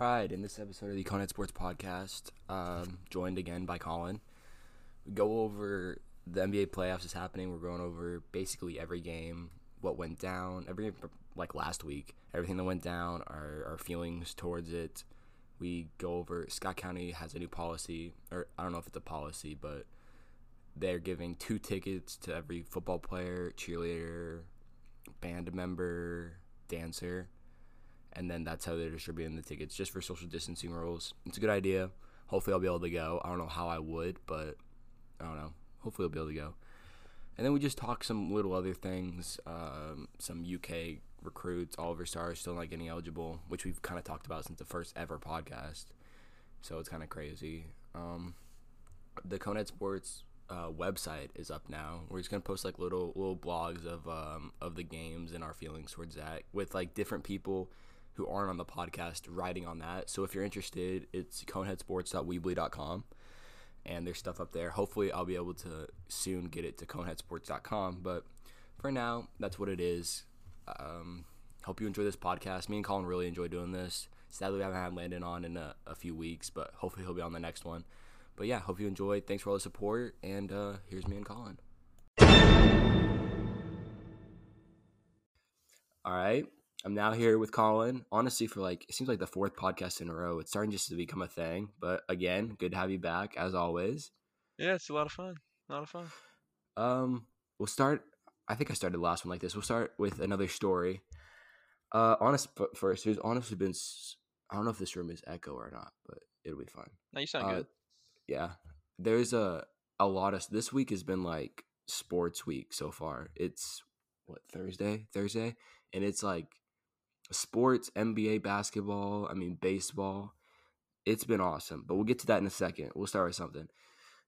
All right, in this episode of the Conehead Sports Podcast, um, joined again by Colin, we go over the NBA playoffs is happening. We're going over basically every game, what went down, every like last week, everything that went down, our our feelings towards it. We go over Scott County has a new policy, or I don't know if it's a policy, but they're giving two tickets to every football player, cheerleader, band member, dancer and then that's how they're distributing the tickets just for social distancing rules. It's a good idea. Hopefully, I'll be able to go. I don't know how I would, but I don't know. Hopefully, I'll be able to go. And then we just talk some little other things, um, some UK recruits, Olivier Sarr's still not getting eligible, which we've kind of talked about since the first ever podcast. So it's kind of crazy. Um, the Conehead Sports uh, website is up now. We're just gonna post like little little blogs of um, of the games and our feelings towards that with like different people who aren't on the podcast writing on that. So if you're interested, it's coneheadsports.weebly.com and there's stuff up there. Hopefully, I'll be able to soon get it to coneheadsports.com. But for now, that's what it is. Um, hope you enjoy this podcast. Me and Colin really enjoy doing this. Sadly, we haven't had Landon on in a, a, few weeks, but hopefully he'll be on the next one. But yeah, hope you enjoy. Thanks for all the support, and uh, here's me and Colin. All right. I'm now here with Colin. Honestly, for like it seems like the fourth podcast in a row. It's starting just to become a thing. But again, good to have you back as always. Yeah, it's a lot of fun. A lot of fun. Um, we'll start. I think I started the last one like this. We'll start with another story. Uh, honest but first, there's honestly been. I don't know if this room is echo or not, but it'll be fine. No, you sound uh, good. Yeah, there's a a lot of this week has been like sports week so far. It's what Thursday, Thursday, and it's like sports, NBA basketball, I mean baseball. It's been awesome, but we'll get to that in a second. We'll start with something.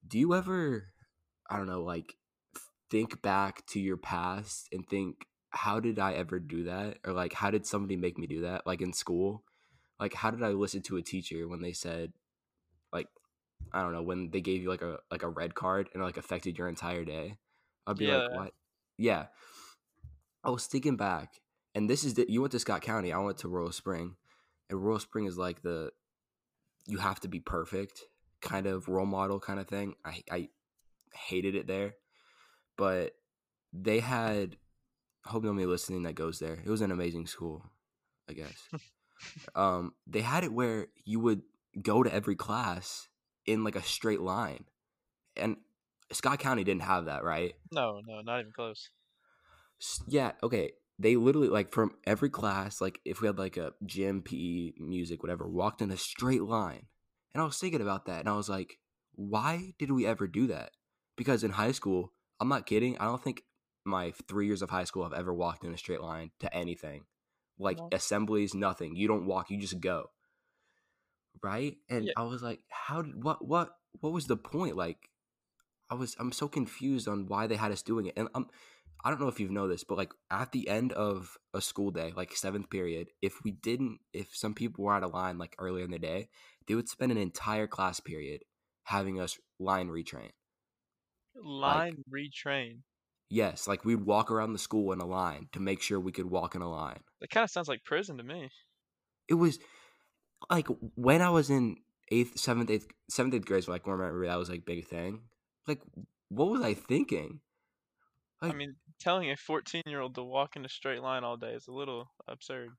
Do you ever I don't know, like think back to your past and think how did I ever do that? Or like how did somebody make me do that? Like in school? Like how did I listen to a teacher when they said like I don't know, when they gave you like a like a red card and it like affected your entire day? I'd be yeah. like, what? Yeah. I was thinking back and this is the, you went to Scott County. I went to Royal Spring, and Royal Spring is like the you have to be perfect kind of role model kind of thing. I I hated it there, but they had. I hope nobody listening that goes there. It was an amazing school, I guess. um, they had it where you would go to every class in like a straight line, and Scott County didn't have that, right? No, no, not even close. Yeah, okay they literally like from every class, like if we had like a gym, PE, music, whatever, walked in a straight line. And I was thinking about that and I was like, why did we ever do that? Because in high school, I'm not kidding, I don't think my three years of high school I've ever walked in a straight line to anything. Like assemblies, nothing. You don't walk, you just go. Right? And yeah. I was like, how did what what what was the point? Like I was I'm so confused on why they had us doing it. And I'm I don't know if you know this, but like at the end of a school day, like seventh period, if we didn't, if some people were out of line like earlier in the day, they would spend an entire class period having us line retrain. Line like, retrain. Yes, like we'd walk around the school in a line to make sure we could walk in a line. That kind of sounds like prison to me. It was like when I was in eighth, seventh, eighth, seventh, eighth grade. So like, remember that was like big thing. Like, what was I thinking? Like, I mean, telling a 14 year old to walk in a straight line all day is a little absurd.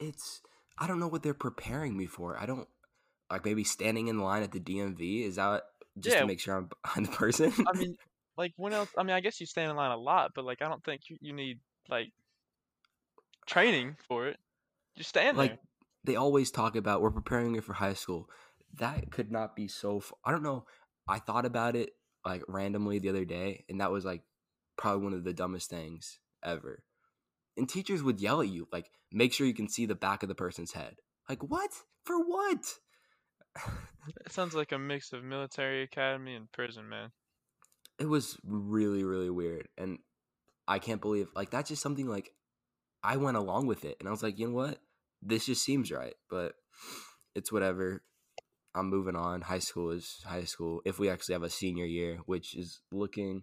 It's I don't know what they're preparing me for. I don't like maybe standing in line at the DMV. Is that just yeah. to make sure I'm behind the person? I mean, like when else? I mean, I guess you stand in line a lot, but like I don't think you, you need like training for it. Just stand like, there. They always talk about we're preparing you for high school. That could not be so. F- I don't know. I thought about it like randomly the other day, and that was like probably one of the dumbest things ever. And teachers would yell at you, like, make sure you can see the back of the person's head. Like, what? For what? it sounds like a mix of military academy and prison, man. It was really, really weird. And I can't believe, like, that's just something like I went along with it. And I was like, you know what? This just seems right. But it's whatever. I'm moving on. High school is high school. If we actually have a senior year, which is looking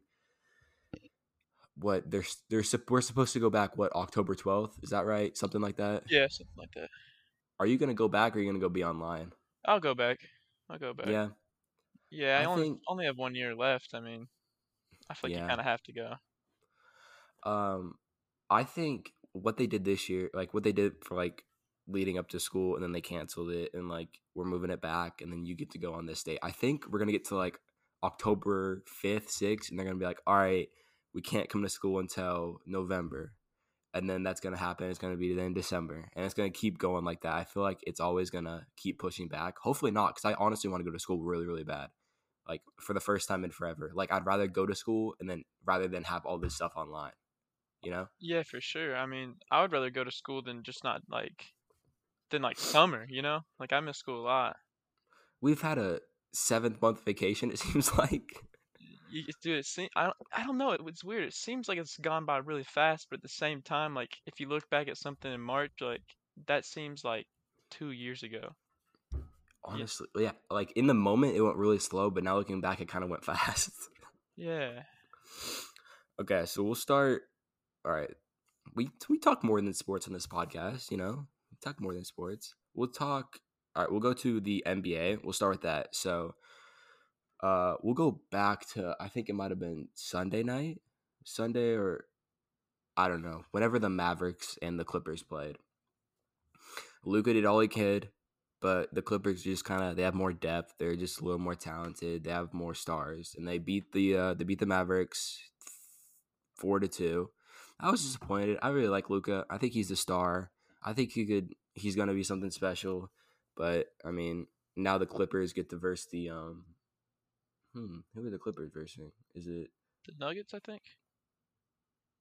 what they're they're we're supposed to go back what October 12th is that right something like that yeah something like that are you gonna go back or are you gonna go be online? I'll go back. I'll go back. Yeah. Yeah, I, I only think- only have one year left. I mean, I feel like Yeah. you kind of have to go. Um, I think what they did this year, like what they did for like leading up to school, and then they canceled it, and like we're moving it back, and then you get to go on this date. I think we're gonna get to like October fifth, sixth, and they're gonna be like, all right, we can't come to school until November, and then that's gonna happen. It's gonna be then December, and it's gonna keep going like that. I feel like it's always gonna keep pushing back. Hopefully not, because I honestly want to go to school really, really bad. Like for the first time in forever. Like I'd rather go to school and then rather than have all this stuff online. You know? Yeah, for sure. I mean, I would rather go to school than just not like than like summer. You know, like I miss school a lot. We've had a seventh month vacation, it seems like. You, dude, it seem, I don't, I don't know. It, it's weird. It seems like it's gone by really fast, but at the same time, like if you look back at something in March, like that seems like two years ago. Honestly, yeah. Like in the moment, it went really slow, but now looking back, it kind of went fast. Yeah. okay, so we'll start. All right, we we talk more than sports on this podcast. You know, we talk more than sports. We'll talk. All right, we'll go to the NBA. We'll start with that. So, uh, we'll go back to I think it might have been Sunday night, Sunday or I don't know. Whenever the Mavericks and the Clippers played, Luka did all he could, but the Clippers just kind of they have more depth. They're just a little more talented. They have more stars, and they beat the uh, they beat the Mavericks four to two. I was disappointed. I really like Luka. I think he's the star. I think he could. He's gonna be something special. But I mean, now the Clippers get to verse the um. Hmm, who are the Clippers versing? Is it? The Nuggets, I think.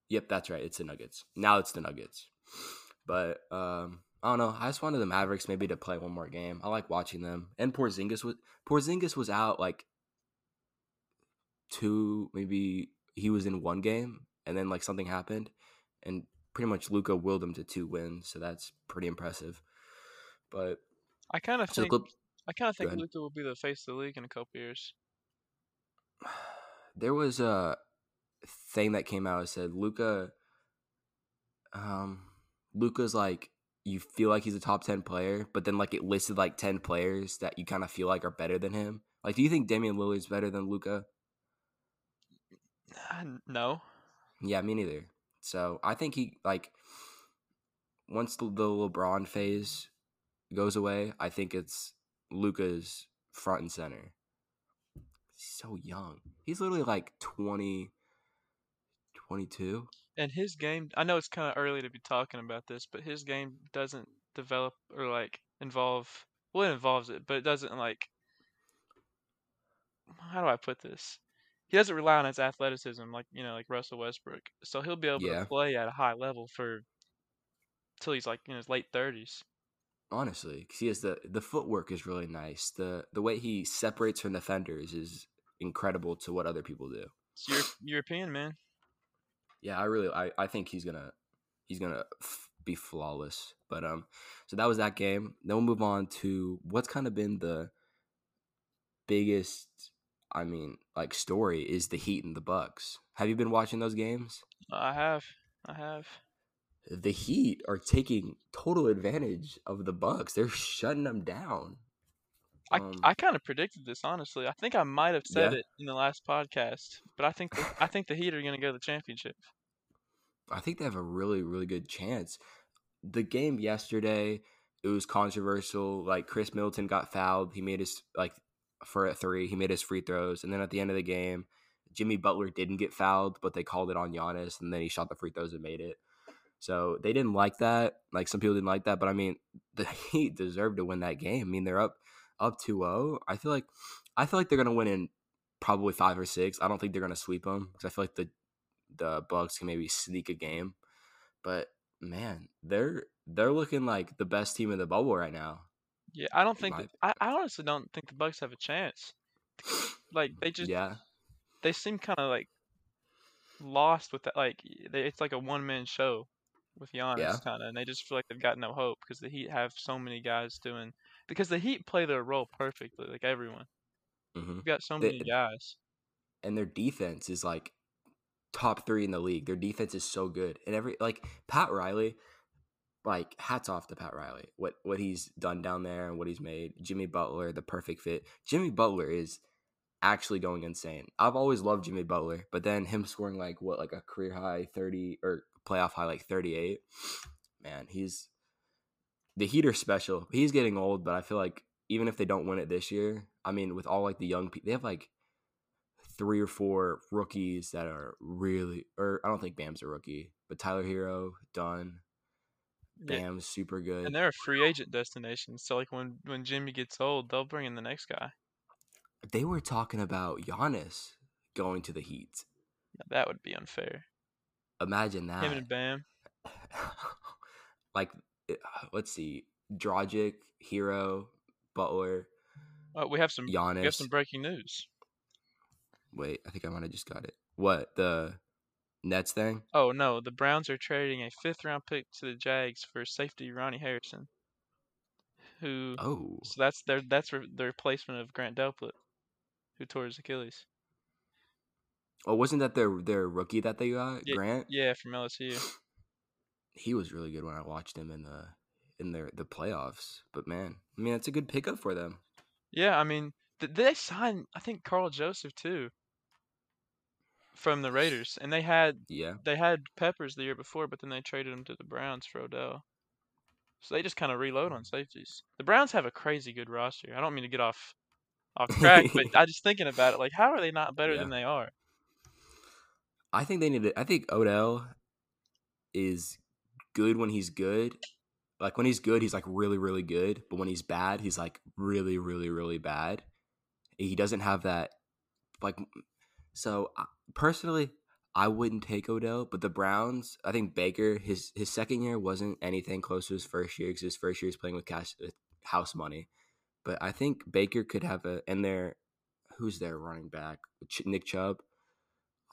Yep, that's right. It's the Nuggets. Now it's the Nuggets. But um, I don't know. I just wanted the Mavericks maybe to play one more game. I like watching them. And Porzingis was Porzingis was out like two, maybe he was in one game, and then like something happened, and pretty much Luka willed them to two wins. So that's pretty impressive. But I kind of so think Clip, I kind of think. Luka will be the face of the league in a couple years. There was a thing that came out that said Luka um Luka's like you feel like he's a top 10 player but then like it listed like 10 players that you kind of feel like are better than him. Like do you think Damian Lillard's better than Luka Uh, no. yeah me neither. So I think he like once the, the LeBron phase goes away I think it's Luka's front and center so young he's literally like 20 22 And his game, I know it's kind of early to be talking about this, but his game doesn't develop or like involve. Well, it involves it, but it doesn't like. How do I put this? He doesn't rely on his athleticism like you know, like Russell Westbrook. So he'll be able Yeah. to play at a high level for till he's like in his late thirties. Honestly 'cause he has the the footwork is really nice. The the way he separates from defenders is incredible to what other people do. It's Euro- European man. yeah i really i, I think he's gonna he's gonna f- be flawless but um so that was that game. Then we'll move on to what's kind of been the biggest i mean like story is the heat and the bucks. Have you been watching those games? I have, I have. The heat are taking total advantage of the bucks they're shutting them down I, Um, I kind of predicted this honestly. I think I might have said Yeah? it in the last podcast, but I think the, I think the Heat are going to go to the championship. I think they have a really, really good chance. The game yesterday, it was controversial. Like Khris Middleton got fouled. He made his like for a three. He made his free throws, and then at the end of the game, Jimmy Butler didn't get fouled, but they called it on Giannis, and then he shot the free throws and made it. So they didn't like that. Like some people didn't like that, but I mean, the Heat deserved to win that game. I mean, they're up up 2-0. I feel like I feel like they're gonna win in probably five or six. I don't think they're gonna sweep them because I feel like the the Bucks can maybe sneak a game. But man, they're they're looking like the best team in the bubble right now. Yeah, I don't think that, I, I honestly don't think the Bucks have a chance. Like they just yeah, they seem kind of like lost with that. Like they, it's like a one man show with Giannis Yeah. kind of, and they just feel like they've got no hope because the Heat have so many guys doing because the Heat play their role perfectly. Like everyone, hmm they've got so They- many guys. and their defense is like top three in the league. Their defense is so good, and every like Pat Riley, like hats off to Pat Riley. What what he's done down there and what he's made. Jimmy Butler, the perfect fit. Jimmy Butler is actually going insane. I've always loved Jimmy Butler, but then him scoring like what like a career high 30 or playoff high like 38. Man, he's the Heat are special. He's getting old, but I feel like even if they don't win it this year, I mean, with all like the young people, they have like three or four rookies that are really, or I don't think Bam's a rookie, but Tyler Herro, Nunn, Yeah, Bam's super good. and they're a free agent destination. So like when when Jimmy gets old, they'll bring in the next guy. They were talking about Giannis going to the Heat. Now, that would be unfair. Imagine Him that. and Bam. like, uh, let's see, Dragic, Herro, Butler, Oh, we have some we have some breaking news. Wait, I think I might have just got it. What the Nets thing? Oh no, the Browns are trading a fifth round pick to the Jags for safety Ronnie Harrison. Who Oh, so that's their that's re- the replacement of Grant Delpit, who tore his Achilles. Oh, wasn't that their their rookie that they got, Yeah, Grant? Yeah, from LSU. He was really good when I watched him in the in their the playoffs. But man, I mean, it's a good pickup for them. Yeah, I mean, they signed I think Karl Joseph too from the Raiders, and they had Yeah, they had Peppers the year before, but then they traded him to the Browns for Odell. So they just kind of reload on safeties. The Browns have a crazy good roster. I don't mean to get off off track, but I just thinking about it, like how are they not better Yeah. than they are? I think they need to. I think Odell is good when he's good. Like when he's good, he's like really, really good. But when he's bad, he's like really, really, really bad. He doesn't have that. Like, so personally, I wouldn't take Odell. But the Browns, I think Baker, his his second year wasn't anything close to his first year because his first year is playing with cash with house money. But I think Baker could have a and their who's their running back? Nick Chubb.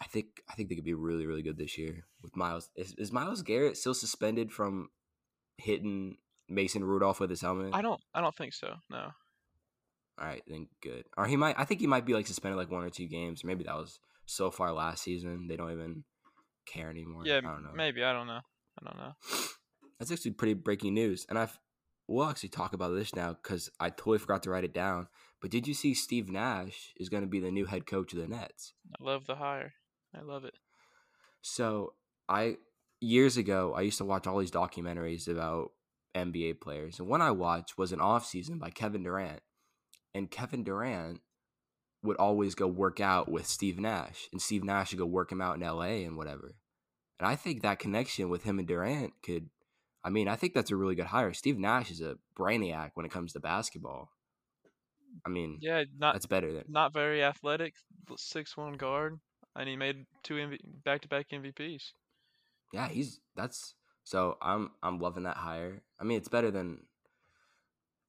I think I think they could be really really good this year with Myles. Is, is Myles Garrett still suspended from hitting Mason Rudolph with his helmet? I don't I don't think so. No. All right, then good. Or he might. I think he might be like suspended like one or two games. Maybe that was so far last season they don't even care anymore. Yeah, I don't know. maybe I don't know. I don't know. That's actually pretty breaking news, and I've we'll actually talk about this now because I totally forgot to write it down. But did you see Steve Nash is going to be the new head coach of the Nets? I love the hire. I love it. So I years ago I used to watch all these documentaries about NBA players, and one I watched was an off season by Kevin Durant, and Kevin Durant would always go work out with Steve Nash, and Steve Nash would go work him out in LA and whatever. And I think that connection with him and Durant could, I mean, I think that's a really good hire. Steve Nash is a brainiac when it comes to basketball. I mean, Yeah, not that's better than not very athletic, six one guard, and he made two MV- back-to-back MVPs. yeah, he's that's so I'm I'm loving that hire. I mean, it's better than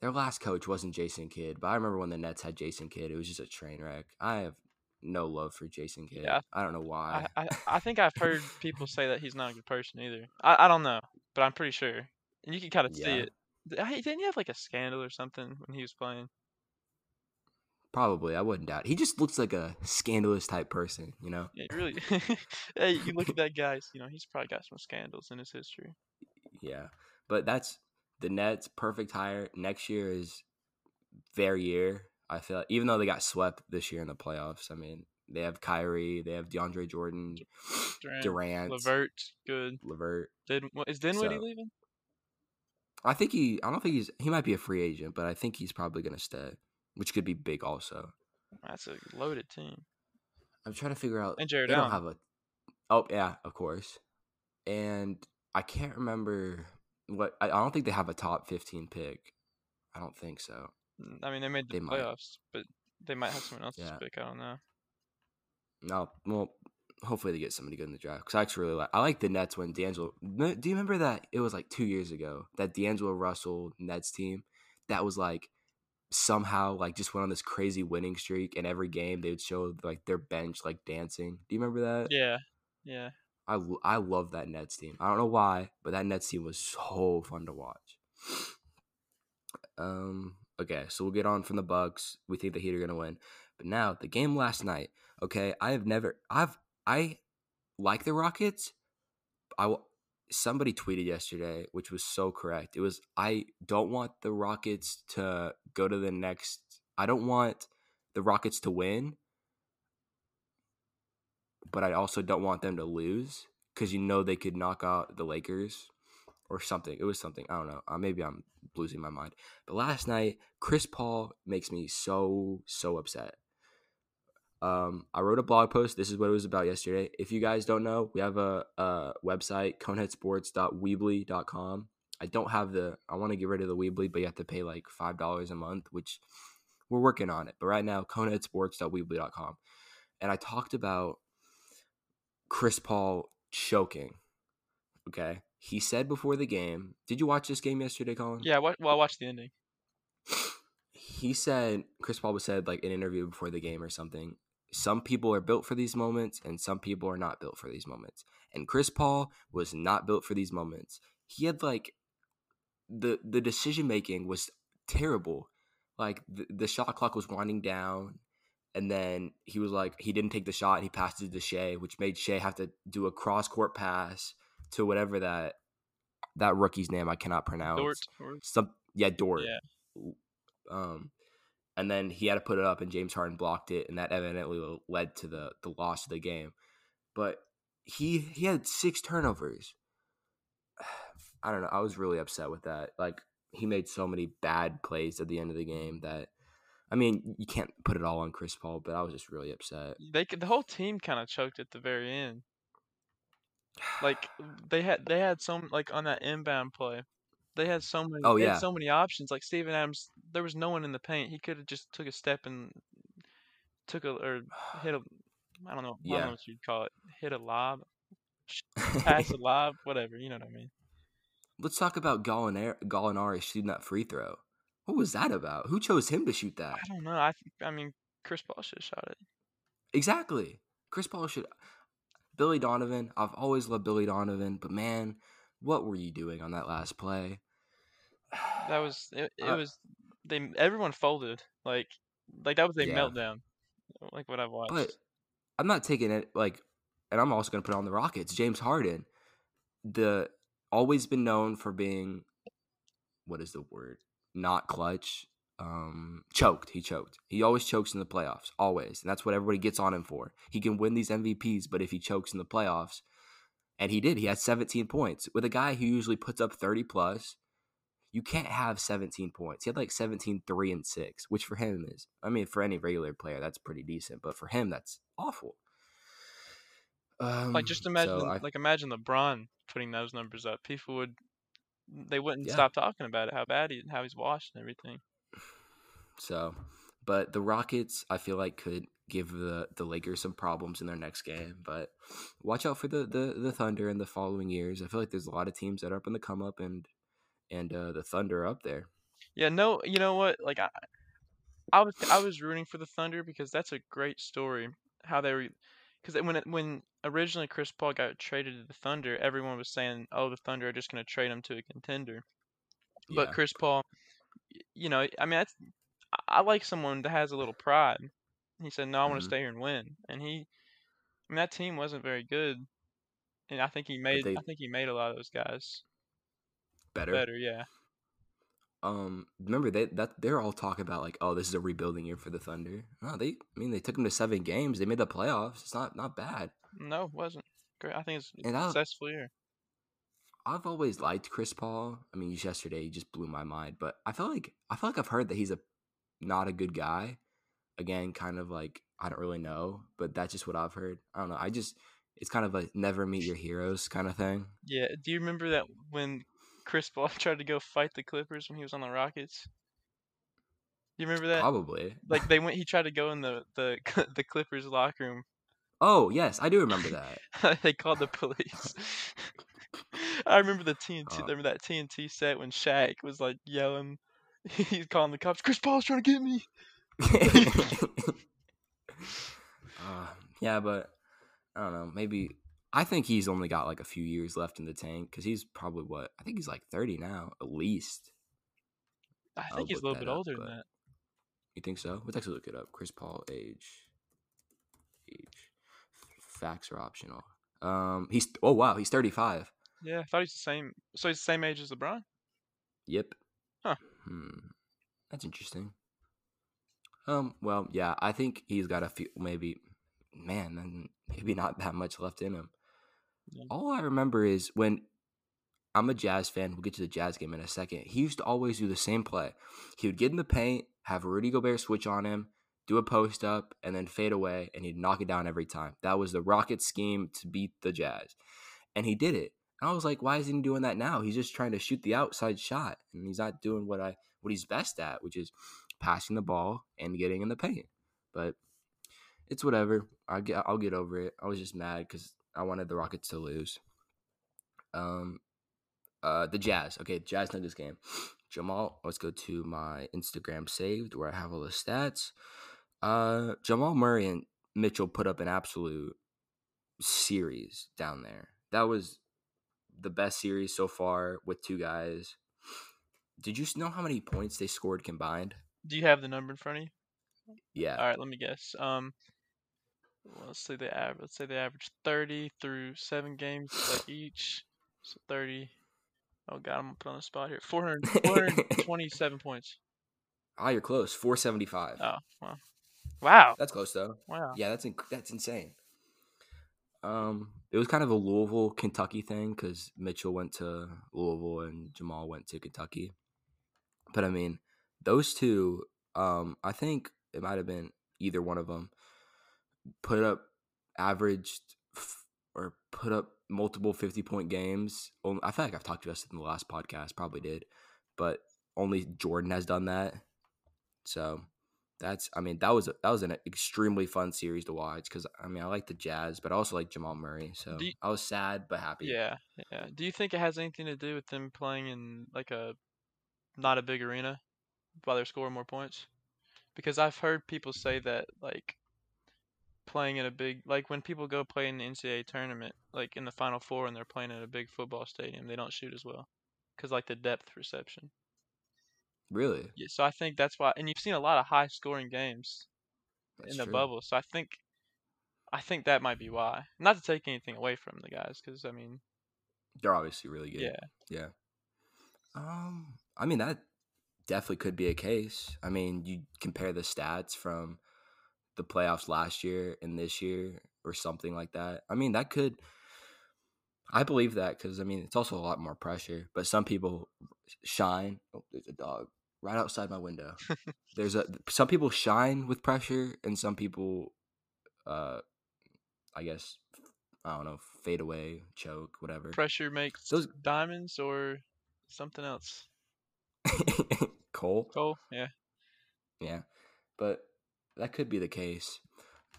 their last coach wasn't Jason Kidd, but I remember when the Nets had Jason Kidd, it was just a train wreck. I have no love for Jason Kidd. Yeah, I don't know why. I, I I think I've heard people say that he's not a good person either. I, I don't know, but I'm pretty sure, and you can kind of see it. Didn't he have like a scandal or something when he was playing? Probably, I wouldn't doubt. He just looks like a scandalous type person, you know. Yeah, really. hey, you look at that guy's. You know, he's probably got some scandals in his history. Yeah, but that's the Nets' perfect hire. Next year is their year. I feel like, even though they got swept this year in the playoffs. I mean, they have Kyrie, they have DeAndre Jordan, Durant, Durant, LeVert, good. LeVert. Did what is Dinwiddie So- leaving? I think he. I don't think he's. He might be a free agent, but I think he's probably gonna stay, which could be big also. That's a loaded team. I'm trying to figure out. And Jarrett they don't Allen. have a. Oh yeah, of course. And I can't remember what. I, I don't think they have a top 15 pick. I don't think so. Mm, I mean, they made the They might. playoffs, but they might have someone else's Yeah. pick. I don't know. No, well, hopefully they get somebody good in the draft. Because I actually really like. I like the Nets when D'Angelo. Do you remember that? It was like two years ago that D'Angelo Russell Nets team that was like somehow like just went on this crazy winning streak, and every game they would show like their bench like dancing. Do you remember that? Yeah, yeah. I, I love that Nets team. I don't know why, but that Nets team was so fun to watch. Um. Okay, so we'll get on from the Bucks. We think the Heat are gonna win, but now the game last night. Okay, I have never. I've I like the Rockets. I w- somebody tweeted yesterday, which was so correct. It was I don't want the Rockets to go to the next. I don't want the Rockets to win, but I also don't want them to lose because you know they could knock out the Lakers or something. It was something I don't know. Uh, maybe I'm losing my mind. But last night, Chris Paul makes me so so upset. Um, I wrote a blog post. This is what it was about yesterday. If you guys don't know, we have a, a website, coneheadsports.weebly.com. I don't have the, I want to get rid of the Weebly, but you have to pay like $5 a month, which we're working on it. But right now, coneheadsports.weebly.com. And I talked about Chris Paul choking. Okay. He said before the game, did you watch this game yesterday, Colin? Yeah, well, I watched the ending. He said, Chris Paul was said like an interview before the game or something some people are built for these moments and some people are not built for these moments. And Chris Paul was not built for these moments. He had like the the decision making was terrible. Like the, the shot clock was winding down and then he was like he didn't take the shot he passed it to Shai, which made Shai have to do a cross court pass to whatever that that rookie's name I cannot pronounce. Dort. Dort. Some yeah, Dort. Yeah. Um and then he had to put it up, and James Harden blocked it, and that evidently led to the the loss of the game. But he he had six turnovers. I don't know. I was really upset with that. Like he made so many bad plays at the end of the game that. I mean, you can't put it all on Chris Paul, but I was just really upset. They the whole team kind of choked at the very end. Like they had they had some like on that inbound play. They had so many. Oh yeah, had so many options. Like Steven Adams, there was no one in the paint. He could have just took a step and took a or hit a. I don't know. I don't know what you'd call it. Hit a lob, pass a lob, whatever. You know what I mean? Let's talk about Gallinari, Gallinari shooting that free throw. What was that about? Who chose him to shoot that? I don't know. I think. I mean, Chris Paul should have shot it. Exactly. Chris Paul should. Billy Donovan. I've always loved Billy Donovan, but man, what were you doing on that last play? That was it. It Uh, was they. Everyone folded. Like like that was a Yeah. meltdown. Like what I've watched. But I'm not taking it like, and I'm also going to put on the Rockets. James Harden, the always been known for being, what is the word? Not clutch. Um, choked. He choked. He always chokes in the playoffs. Always, and that's what everybody gets on him for. He can win these MVPs, but if he chokes in the playoffs, and he did, he had 17 points with a guy who usually puts up 30 plus. You can't have 17 points. He had like 17, 3, and 6, which for him is, I mean, for any regular player, that's pretty decent. But for him, that's awful. Um, Like just imagine, so I, like imagine LeBron putting those numbers up. People would, they wouldn't Yeah. stop talking about it, how bad he, how he's washed and everything. so, but the Rockets, I feel like could give the the Lakers some problems in their next game. But watch out for the the the Thunder in the following years. I feel like there's a lot of teams that are up in the come up, and and uh, the Thunder up there. Yeah, no, you know what? Like I, I was, I was rooting for the Thunder because that's a great story. How they were, because when it, when originally Chris Paul got traded to the Thunder, everyone was saying, "Oh, the Thunder are just going to trade him to a contender." But Chris Paul, you know, I mean, that's I like someone that has a little pride. He said, "No, I want to Mhm. stay here and win." And he, I mean, that team wasn't very good, and I think he made, they I think he made a lot of those guys better. better. Yeah, Um, remember they that they're all talking about like, oh, this is a rebuilding year for the Thunder. No, they, I mean, they took them to seven games. They made the playoffs. It's not not bad. no, it wasn't great. I think it's a And I, successful year. I've always liked Chris Paul. I mean, yesterday he just blew my mind. But I feel like I feel like I've heard that he's a not a good guy. Again, kind of like I don't really know, but that's just what I've heard. I don't know. I just it's kind of a never meet your heroes kind of thing. Yeah. Do you remember that when Chris Paul tried to go fight the Clippers when he was on the Rockets? You remember that? Probably. Like they went, he tried to go in the the the Clippers locker room. Oh yes, I do remember that. they called the police. I remember the TNT. Uh, remember that TNT set when Shaq was like yelling. He's calling the cops. Chris Paul's trying to get me. uh, yeah, but I don't know. Maybe I think he's only got like a few years left in the tank because he's probably what I think he's like thirty now at least. I I'll think he's a little bit up, older than that. you think so? Let's actually look it up. Chris Paul age. Age. Facts are optional. Um, he's oh wow, he's thirty five. Yeah, I thought he's the same. So he's the same age as LeBron. Yep. Huh. Hmm. That's interesting. Um. Well, yeah. I think he's got a few. Maybe, man. Then maybe not that much left in him. All I remember is when I'm a Jazz fan. We'll get to the Jazz game in a second. He used to always do the same play. He would get in the paint, have Rudy Gobert switch on him, do a post up, and then fade away, and he'd knock it down every time. That was the Rocket scheme to beat the Jazz, and he did it. And I was like, why isn't he doing that now? He's just trying to shoot the outside shot, and he's not doing what I what he's best at, which is passing the ball and getting in the paint. But it's whatever. I get I'll get over it. I was just mad because I wanted the Rockets to lose. Um, uh, the Jazz. Okay, Jazz Nuggets game. Jamal, let's go to my Instagram saved where I have all the stats. Uh, Jamal Murray and Mitchell put up an absolute series down there. That was the best series so far with two guys. Did you know how many points they scored combined? Do you have the number in front of you? Yeah. All right, let me guess. Um, let's say they average. Let's say they average thirty through seven games like each. So thirty. Oh God, I'm gonna put on the spot here. 400, 427 points. Oh, you're close. 475. Oh wow, wow, That's close though. wow. Yeah, that's inc- that's insane. Um, it was kind of a Louisville Kentucky thing because Mitchell went to Louisville and Jamal went to Kentucky. But I mean, those two, um, I think it might have been either one of them put up averaged f- or put up multiple fifty point games. I feel like I've talked to us in the last podcast, probably did, but only Jordan has done that. So that's I mean that was a, that was an extremely fun series to watch because I mean I like the Jazz but I also like Jamal Murray so you- I was sad but happy. Yeah, yeah. Do you think it has anything to do with them playing in like a not a big arena while they're scoring more points? Because I've heard people say that like playing in a big like when people go play in the NCAA tournament like in the Final Four and they're playing in a big football stadium they don't shoot as well because like the depth perception. Really, Yeah, so I think that's why. And you've seen a lot of high scoring games That's in the true. bubble, so I think I think that might be why. Not to take anything away from the guys, because I mean, They're obviously really good. yeah, yeah. Um, I mean that definitely could be a case. I mean you compare the stats from the playoffs last year and this year or something like that. I mean that could. I believe that because I mean it's also a lot more pressure. But some people shine. Oh, there's a dog right outside my window. there's a some people shine with pressure, and some people, uh, I guess, I don't know, fade away, choke, whatever. pressure makes Those- diamonds or something else. Cole, Cole, yeah, yeah, but that could be the case.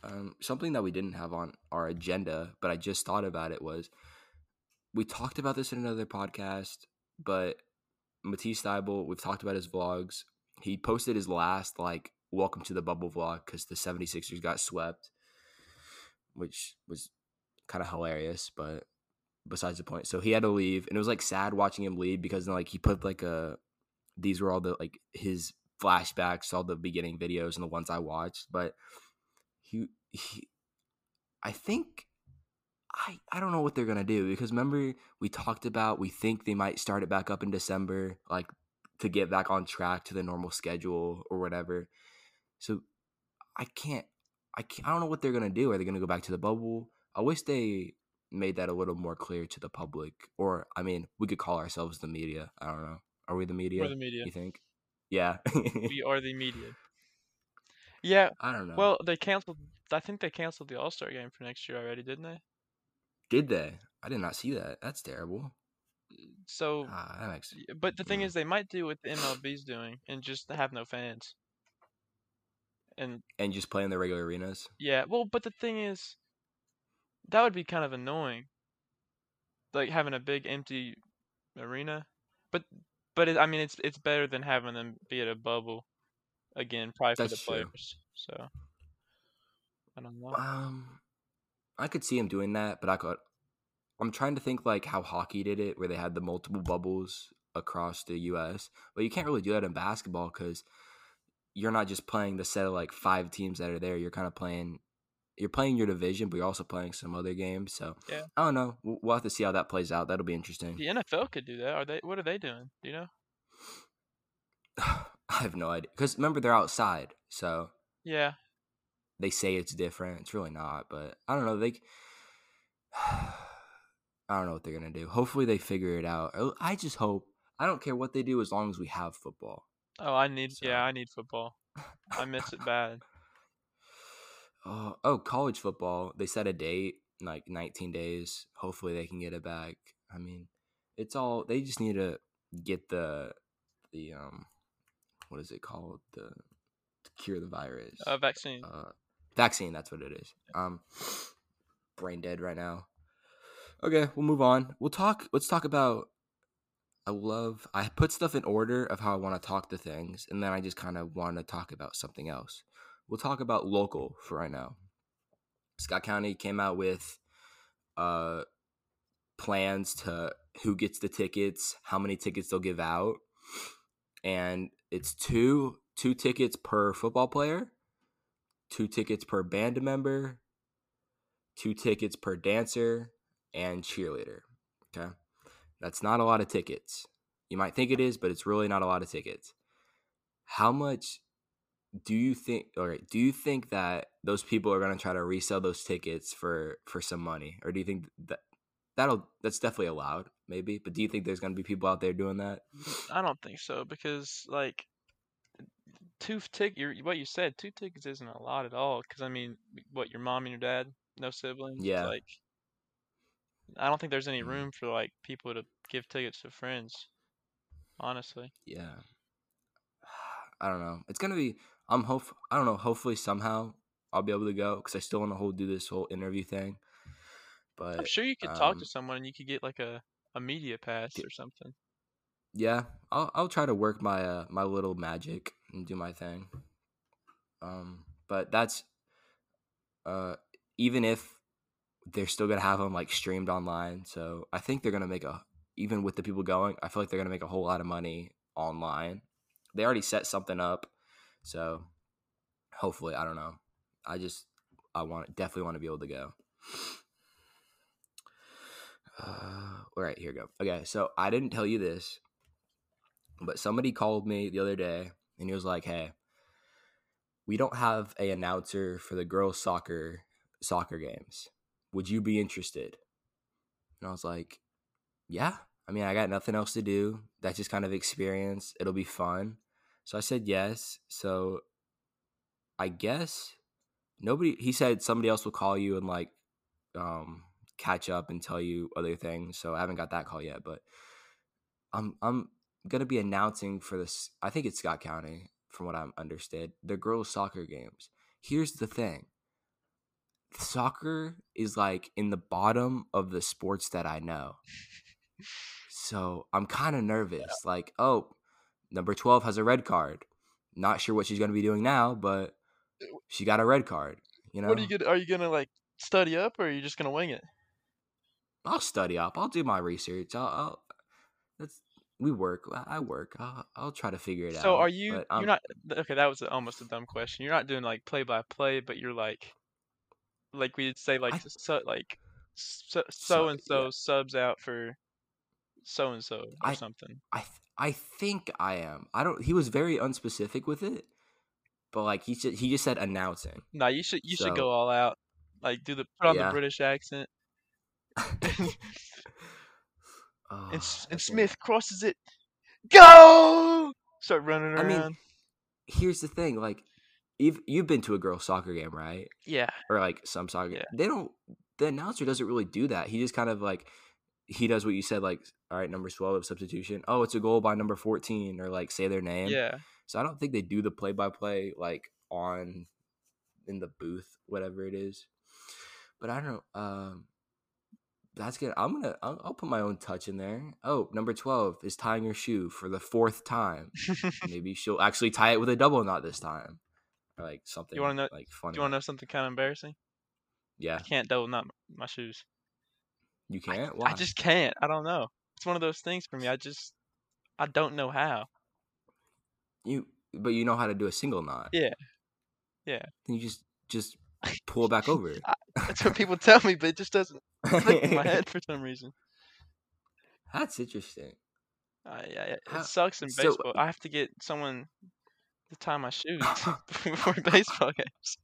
Um, something that we didn't have on our agenda, but I just thought about it was we talked about this in another podcast, but Matisse Thybulle, we've talked about his vlogs. He posted his last like welcome to the bubble vlog because the 76ers got swept, which was kind of hilarious, but besides the point. So he had to leave, and it was like sad watching him leave because like he put like a these were all the like his flashbacks, all the beginning videos and the ones I watched, but he he I think I I don't know what they're gonna do because remember we talked about we think they might start it back up in December, like to get back on track to the normal schedule or whatever. So I can't I can't, I don't know what they're gonna do. Are they gonna go back to the bubble? I wish they made that a little more clear to the public. Or I mean, we could call ourselves the media. I don't know. Are we the media? we're the media. You think? Yeah. We are the media. Yeah, I don't know. well, they canceled. I think they canceled the All Star game for next year already, didn't they? did they? I did not see that. That's terrible. So, Ah, that makes but the thing mm. is, they might do what the MLB's doing and just have no fans. And and just play in the regular arenas. Yeah, well, but the thing is, that would be kind of annoying. Like having a big empty arena, but but it, I mean, it's it's better than having them be at a bubble again, probably for the true. players. So I don't know. Um, I could see him doing that, but I could. I'm trying to think like how hockey did it, where they had the multiple bubbles across the U.S. But you can't really do that in basketball because you're not just playing the set of like five teams that are there. You're kind of playing you're playing your division, but you're also playing some other games. So Yeah. I don't know. We'll, we'll have to see how that plays out. That'll be interesting. The NFL could do that. Are they? What are they doing? Do you know? I have no idea because remember they're outside, so Yeah. they say it's different. It's really not, but I don't know. They, I don't know what they're gonna do. Hopefully they figure it out. I just hope. I don't care what they do as long as we have football. Oh, I need. So- Yeah, I need football. I miss it bad. Oh, oh, college football. They set a date, like 19 days. Hopefully they can get it back. I mean, it's all they just need to get the the um what is it called? The to cure the virus. Uh, vaccine. Uh, vaccine, that's what it is. Um brain dead right now. Okay, we'll move on. We'll talk let's talk about I love I put stuff in order of how I want to talk to things and then I just kind of want to talk about something else. We'll talk about local for right now. Scott County came out with uh plans to who gets the tickets, how many tickets they'll give out. And it's two two tickets per football player, two tickets per band member, two tickets per dancer and cheerleader. Okay? That's not a lot of tickets. You might think it is, but it's really not a lot of tickets. How much do you think all right, do you think that those people are going to try to resell those tickets for for some money or do you think that that'll that's definitely allowed maybe, but do you think there's going to be people out there doing that? I don't think so because like two tick. Your what you said, two tickets isn't a lot at all. Because I mean, what your mom and your dad, no siblings. Yeah. Like, I don't think there's any Mhm. room for like people to give tickets to friends. Honestly. Yeah. I don't know. It's gonna be. I'm hope. I don't know. Hopefully somehow I'll be able to go because I still want to hold do this whole interview thing. But I'm sure you could talk um, to someone and you could get like a, a media pass or something. yeah, I'll I'll try to work my uh my little magic and do my thing. Um, but that's uh even if they're still gonna have them like streamed online, so I think they're gonna make a even with the people going, I feel like they're gonna make a whole lot of money online. They already set something up, so hopefully, I don't know. I just I want definitely want to be able to go. Uh, all right, here we go. Okay, so I didn't tell you this, but somebody called me the other day and he was like, "Hey, we don't have a announcer for the girls soccer soccer games. Would you be interested?" And I was like, "Yeah. I mean, I got nothing else to do. That's just kind of experience. It'll be fun." So I said yes. So I guess nobody he said somebody else will call you and like um catch up and tell you other things. So I haven't got that call yet, but I'm I'm gonna be announcing for this. I think it's Scott County, from what I'm understood, the girls' soccer games. Here's the thing: soccer is like in the bottom of the sports that I know. So I'm kind of nervous. Like, oh, number twelve has a red card. Not sure what she's gonna be doing now, but she got a red card. You know, What are you gonna? Are you gonna like study up or are you just gonna wing it? I'll study up. I'll do my research. I'll. I'll that's we work. I work. I'll, I'll try to figure it out. So are you? but You're not. Okay, that was almost a dumb question. You're not doing like play by play, but you're like, like we'd say like I- so like so So- so and so yeah. subs out for so and so or I- something. I I think I am. I don't. He was very unspecific with it, but like he said, he just said announcing. No, you should you so- should go all out. Like do the put on Yeah. the British accent. Oh, and and Smith crosses it. Go! Start running around. I mean. Here's the thing: like, you've you've been to a girls' soccer game, right? yeah. Or like some soccer. Yeah. They don't. The announcer doesn't really do that. He just kind of like he does what you said. Like, all right, number twelve of substitution. Oh, it's a goal by number fourteen, or like say their name. Yeah. So I don't think they do the play by play like on in the booth, whatever it is. But I don't know. Um, that's good. I'm gonna. I'll, I'll put my own touch in there. Oh, number twelve is tying her shoe for the fourth time. Maybe she'll actually tie it with a double knot this time, or like something. You wanna know- Like funny. Do you want to know something kind of embarrassing? Yeah, I can't double knot my shoes. you can't. Why? I just can't. I don't know. It's one of those things for me. I just I don't know how. you, but you know how to do a single knot. Yeah. Yeah. Then you just just pull back over. That's what people tell me, but it just doesn't click in my head for some reason. That's interesting. Uh, yeah, yeah, it How- sucks in so- baseball. I have to get someone to tie my shoes before baseball games.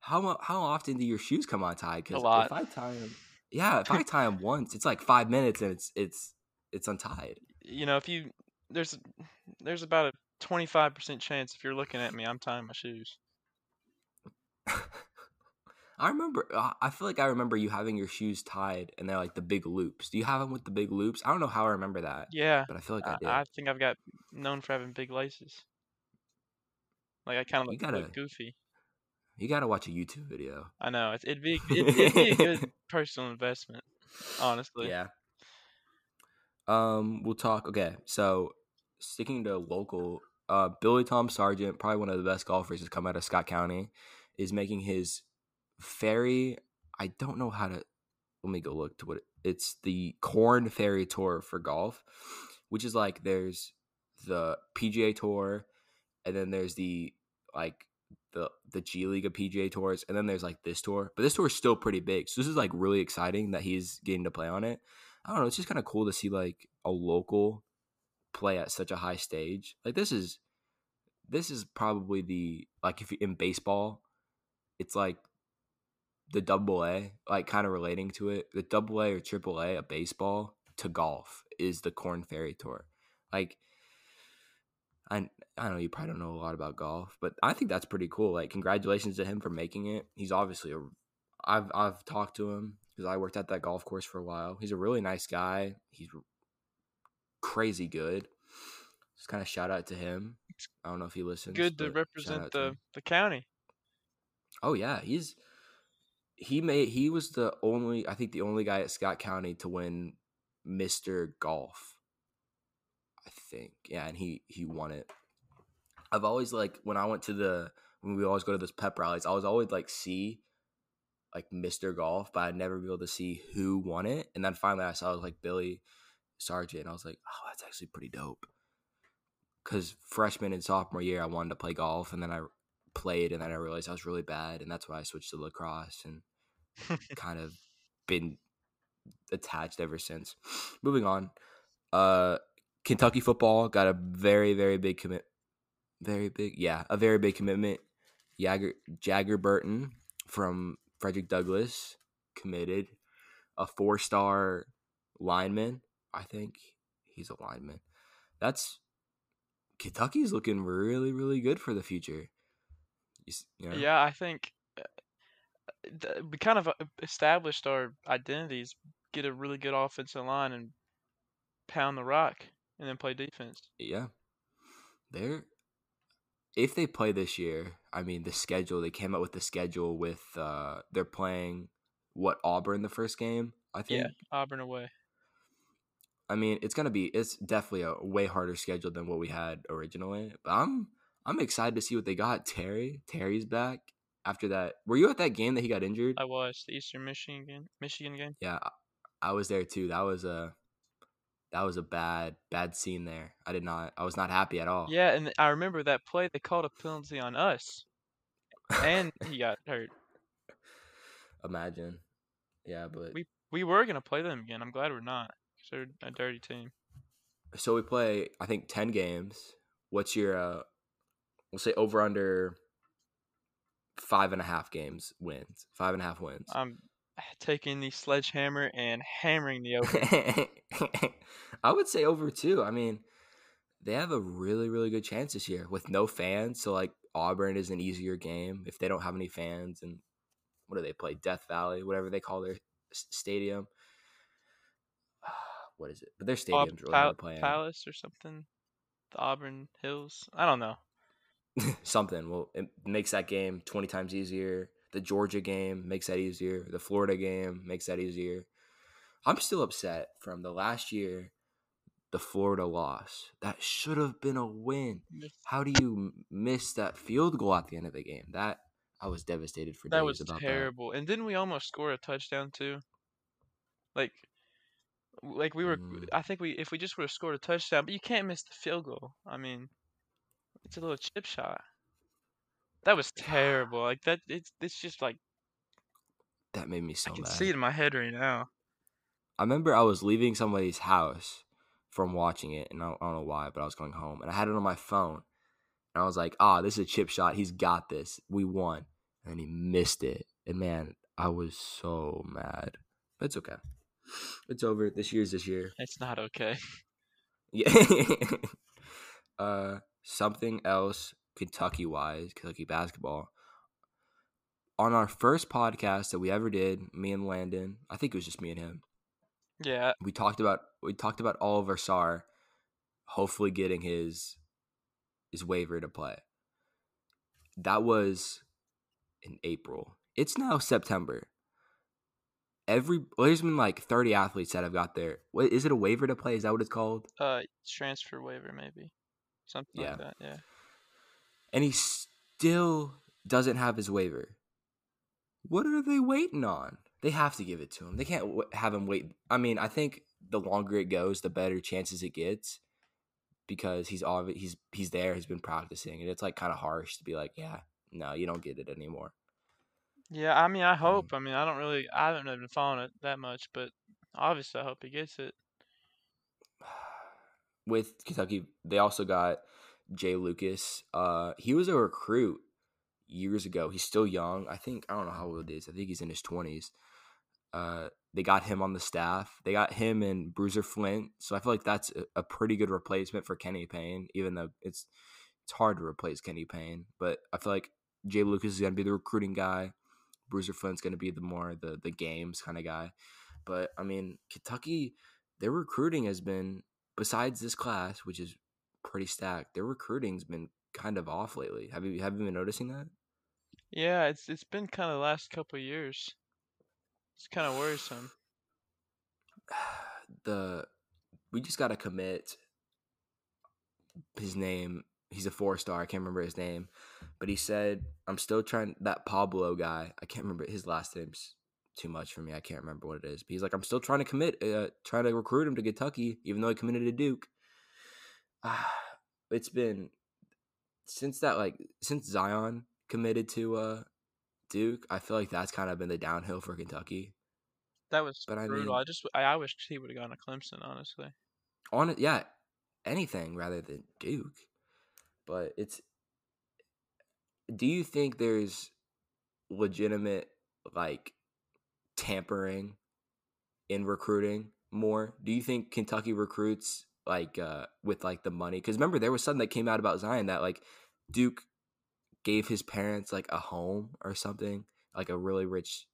How how often do your shoes come untied? Because lot. if I tie them, yeah, if I tie them once, it's like five minutes and it's it's it's untied. You know, if you there's there's about a twenty five percent chance if you're looking at me, I'm tying my shoes. I remember. Uh, I feel like I remember you having your shoes tied, and they're like the big loops. Do you have them with the big loops? I don't know how I remember that, Yeah, but I feel like I I, did. I think I've got known for having big laces. Like I kind of look, gotta- look goofy. You got to watch a YouTube video. I know it'd be it'd, it'd be a good personal investment, honestly. Yeah. Um, we'll talk. Okay, so sticking to local, uh, Billy Tom Sargent, probably one of the best golfers to come out of Scott County, is making his ferry. I don't know how to. Let me go look to what it, it's the Corn Ferry Tour for golf, which is like there's the PGA Tour, and then there's the like the the G League of PGA tours, and then there's like this tour. But this tour is still pretty big, so this is like really exciting that he's getting to play on it. I don't know. It's just kind of cool to see like a local play at such a high stage. Like this is this is probably the like if you, in baseball, it's like the double A, like kind of relating to it. The double A or triple A of baseball to golf is the Corn Ferry Tour. Like I I know you probably don't know a lot about golf, but I think that's pretty cool. Like congratulations to him for making it. He's obviously a I've I've talked to him because I worked at that golf course for a while. He's a really nice guy. He's crazy good. Just kind of shout out to him. I don't know if he listens. Good to represent out to the the county. Oh yeah, he's he made he was the only I think the only guy at Scott County to win Mr. Golf. Think. Yeah, and he he won it. I've always like when I went to the when we always go to those pep rallies, I was always like see like Mr. Golf, but I'd never be able to see who won it. And then finally I saw it was like Billy Sargent and I was like, "Oh, that's actually pretty dope." Cuz freshman and sophomore year I wanted to play golf and then I played and then I realized I was really bad and that's why I switched to lacrosse and kind of been attached ever since. Moving on. Uh Kentucky football got a very very big commit very big yeah, a very big commitment. Jagger Jager Burton from Frederick Douglass committed a four-star lineman, I think. He's a lineman. That's Kentucky's looking really really good for the future. You know? Yeah, I think uh, we kind of uh, established our identities. Get a really good offensive line and pound the rock, and then play defense. Yeah. They're if they play this year, I mean the schedule, they came out with the schedule with uh they're playing what Auburn the first game, I think. Yeah, Auburn away. I mean, it's gonna be it's definitely a way harder schedule than what we had originally. But I'm I'm excited to see what they got. Terry. Terry's back after that. Were you at that game that he got injured? I watched the Eastern Michigan game. Michigan game. yeah, I- I was there too. That was a that was a bad bad scene there. I did not I was not happy at all. Yeah, and I remember that play. They called a penalty on us, and he got hurt. Imagine. Yeah, but We we were gonna play them again. I'm glad we're not. 'cause they're a dirty team. so we play I think 10 games. What's your uh we'll say over under five and a half games wins. Five and a half wins. I'm taking the sledgehammer and hammering the over. I would say over two. I mean, they have a really, really good chance this year with no fans. So like Auburn is an easier game if they don't have any fans. And what do they play? Death Valley, whatever they call their stadium. What is it? But their stadium's really Pal- hard to play in. Palace or something. The Auburn Hills. I don't know. Something. Well, it makes that game twenty times easier. The Georgia game makes that easier. The Florida game makes that easier. I'm still upset from the last year, the Florida loss. That should have been a win. How do you miss that field goal at the end of the game? That I was devastated for That days was about terrible. And didn't we almost score a touchdown too? Like, like we were. Mm. I think we if we just would have scored a touchdown, but you can't miss the field goal. I mean, it's a little chip shot. That was terrible. Like that. It's it's just like That made me so I can mad. see it in my head right now. I remember I was leaving somebody's house from watching it, and I don't, I don't know why, but I was going home, and I had it on my phone, and I was like, "Ah, this is a chip shot. He's got this. We won." And he missed it, and man, I was so mad. But it's okay. It's over. This year's this year. It's not okay. Yeah. uh, something else Kentucky wise, Kentucky basketball. On our first podcast that we ever did, me and Landon, I think it was just me and him. Yeah. We talked about we talked about Olivier Sarr, hopefully getting his his waiver to play. That was in April. It's now September. Every well, there's been like 30 athletes that have got there. What is it a waiver to play? Is that what it's called? Uh, transfer waiver maybe, something Yeah. like that. Yeah. And he still doesn't have his waiver. What are they waiting on? They have to give it to him. They can't w- have him wait. I mean, I think the longer it goes, the better chances it gets because he's all he's he's there. He's been practicing, and it's like kind of harsh to be like, yeah, no, you don't get it anymore. Yeah. I mean, I hope. I mean, I don't really. I haven't been following it that much, but obviously, I hope he gets it. With Kentucky, they also got Jai Lucas. Uh, he was a recruit years ago. He's still young. I think I don't know how old he is. I think he's in his twenties. Uh, they got him on the staff. They got him and Bruiser Flint. So I feel like that's a, a pretty good replacement for Kenny Payne, even though it's it's hard to replace Kenny Payne. But I feel like Jai Lucas is gonna be the recruiting guy. Bruiser Flint's gonna be the more the the games kind of guy. But I mean, Kentucky, their recruiting has been besides this class, which is pretty stacked. Their recruiting's been kind of off lately. Have you have you been noticing that? Yeah. It's it's been kind of the last couple of years. It's kind of worrisome. the we just got to commit his name. He's a four star. I can't remember his name, but he said, "I'm still trying." That Pablo guy, I can't remember his last name's too much for me. I can't remember what it is. But he's like, "I'm still trying to commit, uh, trying to recruit him to Kentucky, even though he committed to Duke." It's been since that like since Zion committed to uh Duke. I feel like that's kind of been the downhill for Kentucky. That was But I brutal. mean- I just I, I wish he would have gone to Clemson. Honestly. on it yeah anything rather than duke but it's do you think there's legitimate like tampering in recruiting more do you think kentucky recruits like uh with like the money because remember there was something that came out about zion that like duke gave his parents like a home or something like a really rich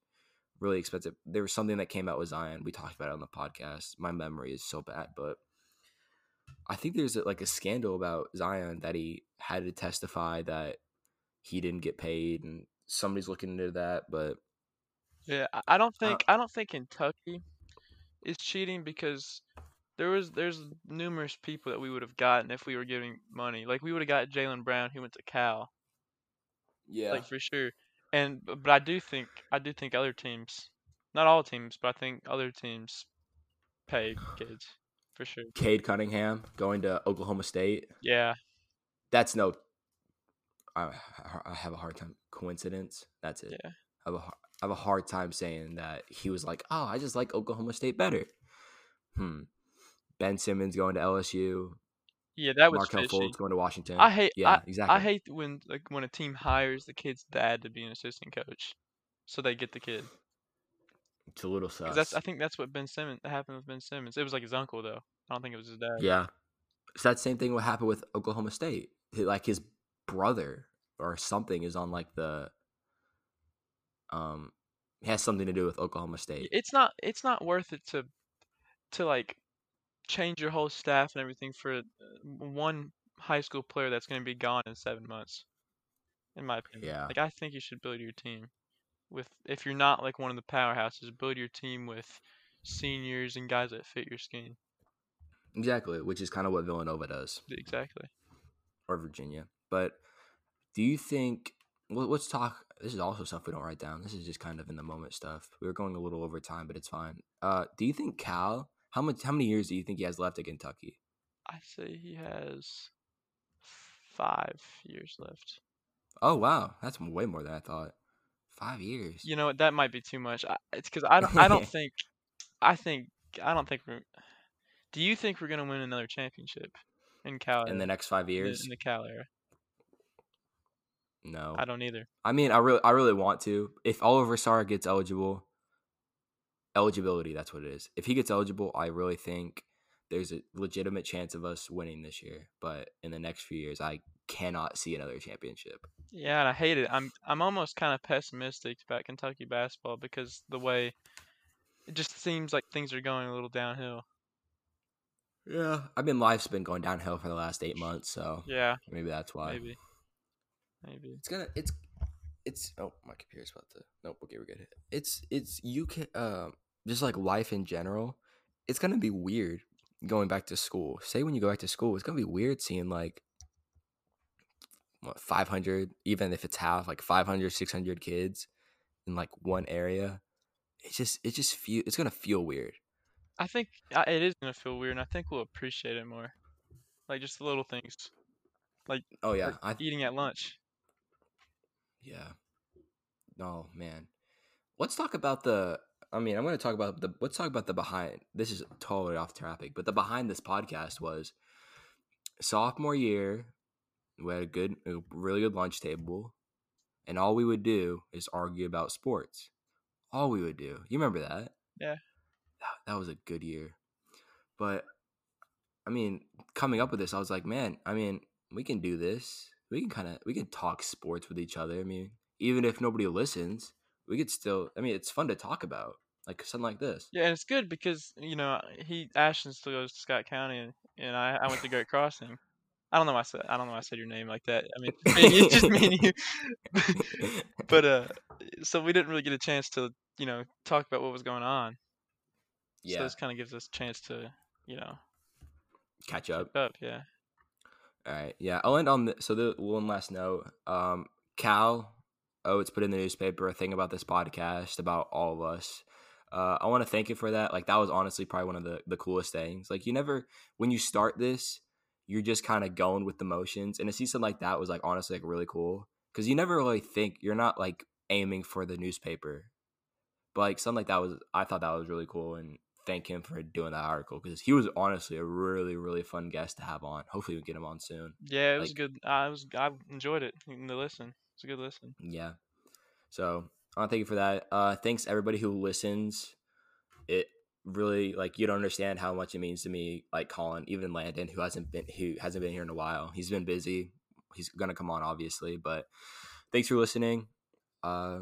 really expensive there was something that came out with zion we talked about it on the podcast my memory is so bad but I think there's like a scandal about Zion that he had to testify that he didn't get paid, and somebody's looking into that. But Yeah, I- don't Uh, think I don't think Kentucky is cheating because there was there's numerous people that we would have gotten if we were giving money. Like we would have got Jaylen Brown, who went to Cal, yeah, like for sure. And but I do think I do think other teams, not all teams, but I think other teams pay kids for sure. Cade Cunningham going to Oklahoma State. Yeah, That's no. I, I have a hard time coincidence. That's it. yeah. I have a I have a hard time saying that he was like, oh, I just like Oklahoma State better. Hmm. Ben Simmons going to LSU. Yeah, that was Markelle fishy. Fultz going to Washington. I hate Yeah, I, exactly. I hate when like when a team hires the kid's dad to be an assistant coach, so they get the kid. it's a little sus. that's I think that's what Ben Simmons happened with Ben Simmons. It was like his uncle though. I don't think it was his dad. Yeah. It's that same thing what happened with Oklahoma State. Like his brother or something is on like the um has something to do with Oklahoma State. It's not it's not worth it to to like change your whole staff and everything for uh, one high school player that's going to be gone in 7 months. In my opinion. Yeah. Like I think you should build your team with if you're not like one of the powerhouses, build your team with seniors and guys that fit your scheme. Exactly, which is kind of what Villanova does Exactly. or Virginia. But do you think well, let's talk this is also stuff we don't write down. This is just kind of in the moment stuff. We were going a little over time, but it's fine. Uh do you think Cal how much how many years do you think he has left at Kentucky? I say he has 5 years left. Oh wow, that's way more than I thought. Five years. You know what? That might be too much. I, it's because I don't. I don't think. I think. I don't think we're. Do you think we're gonna win another championship in Cal in the next five in the, years? in the Cal era? no. I don't either. I mean, I really, I really want to. If Olivier Sarr gets eligible, eligibility, that's what it is. If he gets eligible, I really think there's a legitimate chance of us winning this year. But in the next few years, I cannot see another championship. Yeah, and I hate it. I'm I'm almost kind of pessimistic about Kentucky basketball because the way it just seems like things are going a little downhill. Yeah, I mean, life's been going downhill for the last eight months, so Yeah, maybe that's why. maybe. Maybe. It's gonna. It's. It's. Oh, my computer's about to. Nope. Okay, we're good. It's. It's. You can. Um. Just like life in general. It's gonna be weird going back to school. Say when you go back to school, it's gonna be weird seeing like. What 500 even if it's half like 500 600 kids in like one area it just it just feel it's gonna feel weird I think uh, it is gonna feel weird, and I think we'll appreciate it more. Like just the little things, like oh yeah like eating at lunch. Yeah. Oh man. Let's talk about the I mean, I'm going to talk about the let's talk about the behind. This is totally off topic, but the behind this podcast was sophomore year, we had a good a really good lunch table, and all we would do is argue about sports. All we would do. You remember that? Yeah. That, that was a good year. But I mean, coming up with this, I was like, man, I mean, we can do this. We can kind of we can talk sports with each other. I mean, even if nobody listens, we could still. I mean, it's fun to talk about, like something like this. Yeah, and it's good because you know he Ashton still goes to Scott County, and, and I I went to Great Crossing. I don't know why I said I don't know why I said your name like that. I mean, it's just me and you. but uh, so we didn't really get a chance to you know talk about what was going on. So yeah, this kind of gives us a chance to you know catch up. up. Yeah. All right. Yeah. I'll end on the, so the one last note. Um, Cal, oh, it's put in the newspaper a thing about this podcast about all of us. Uh, I want to thank you for that. Like that was honestly probably one of the the coolest things. Like you never when you start this, you're just kind of going with the motions, and to see something like that was like honestly like really cool because you never really think you're not like aiming for the newspaper, but like something like that was I thought that was really cool and thank him for doing that article because he was honestly a really really fun guest to have on. Hopefully we get him on soon. Yeah, it was good. I was I enjoyed it. The listen. It's a good listen. Yeah. So I thank you for that. Uh, thanks everybody who listens. It really like you don't understand how much it means to me. Like Colin, even Landon, who hasn't been who hasn't been here in a while. He's been busy. He's gonna come on obviously, but thanks for listening. Uh,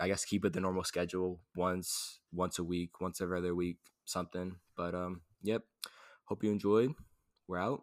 I guess keep it the normal schedule once once a week, once every other week, something. But um, yep. Hope you enjoyed. We're out.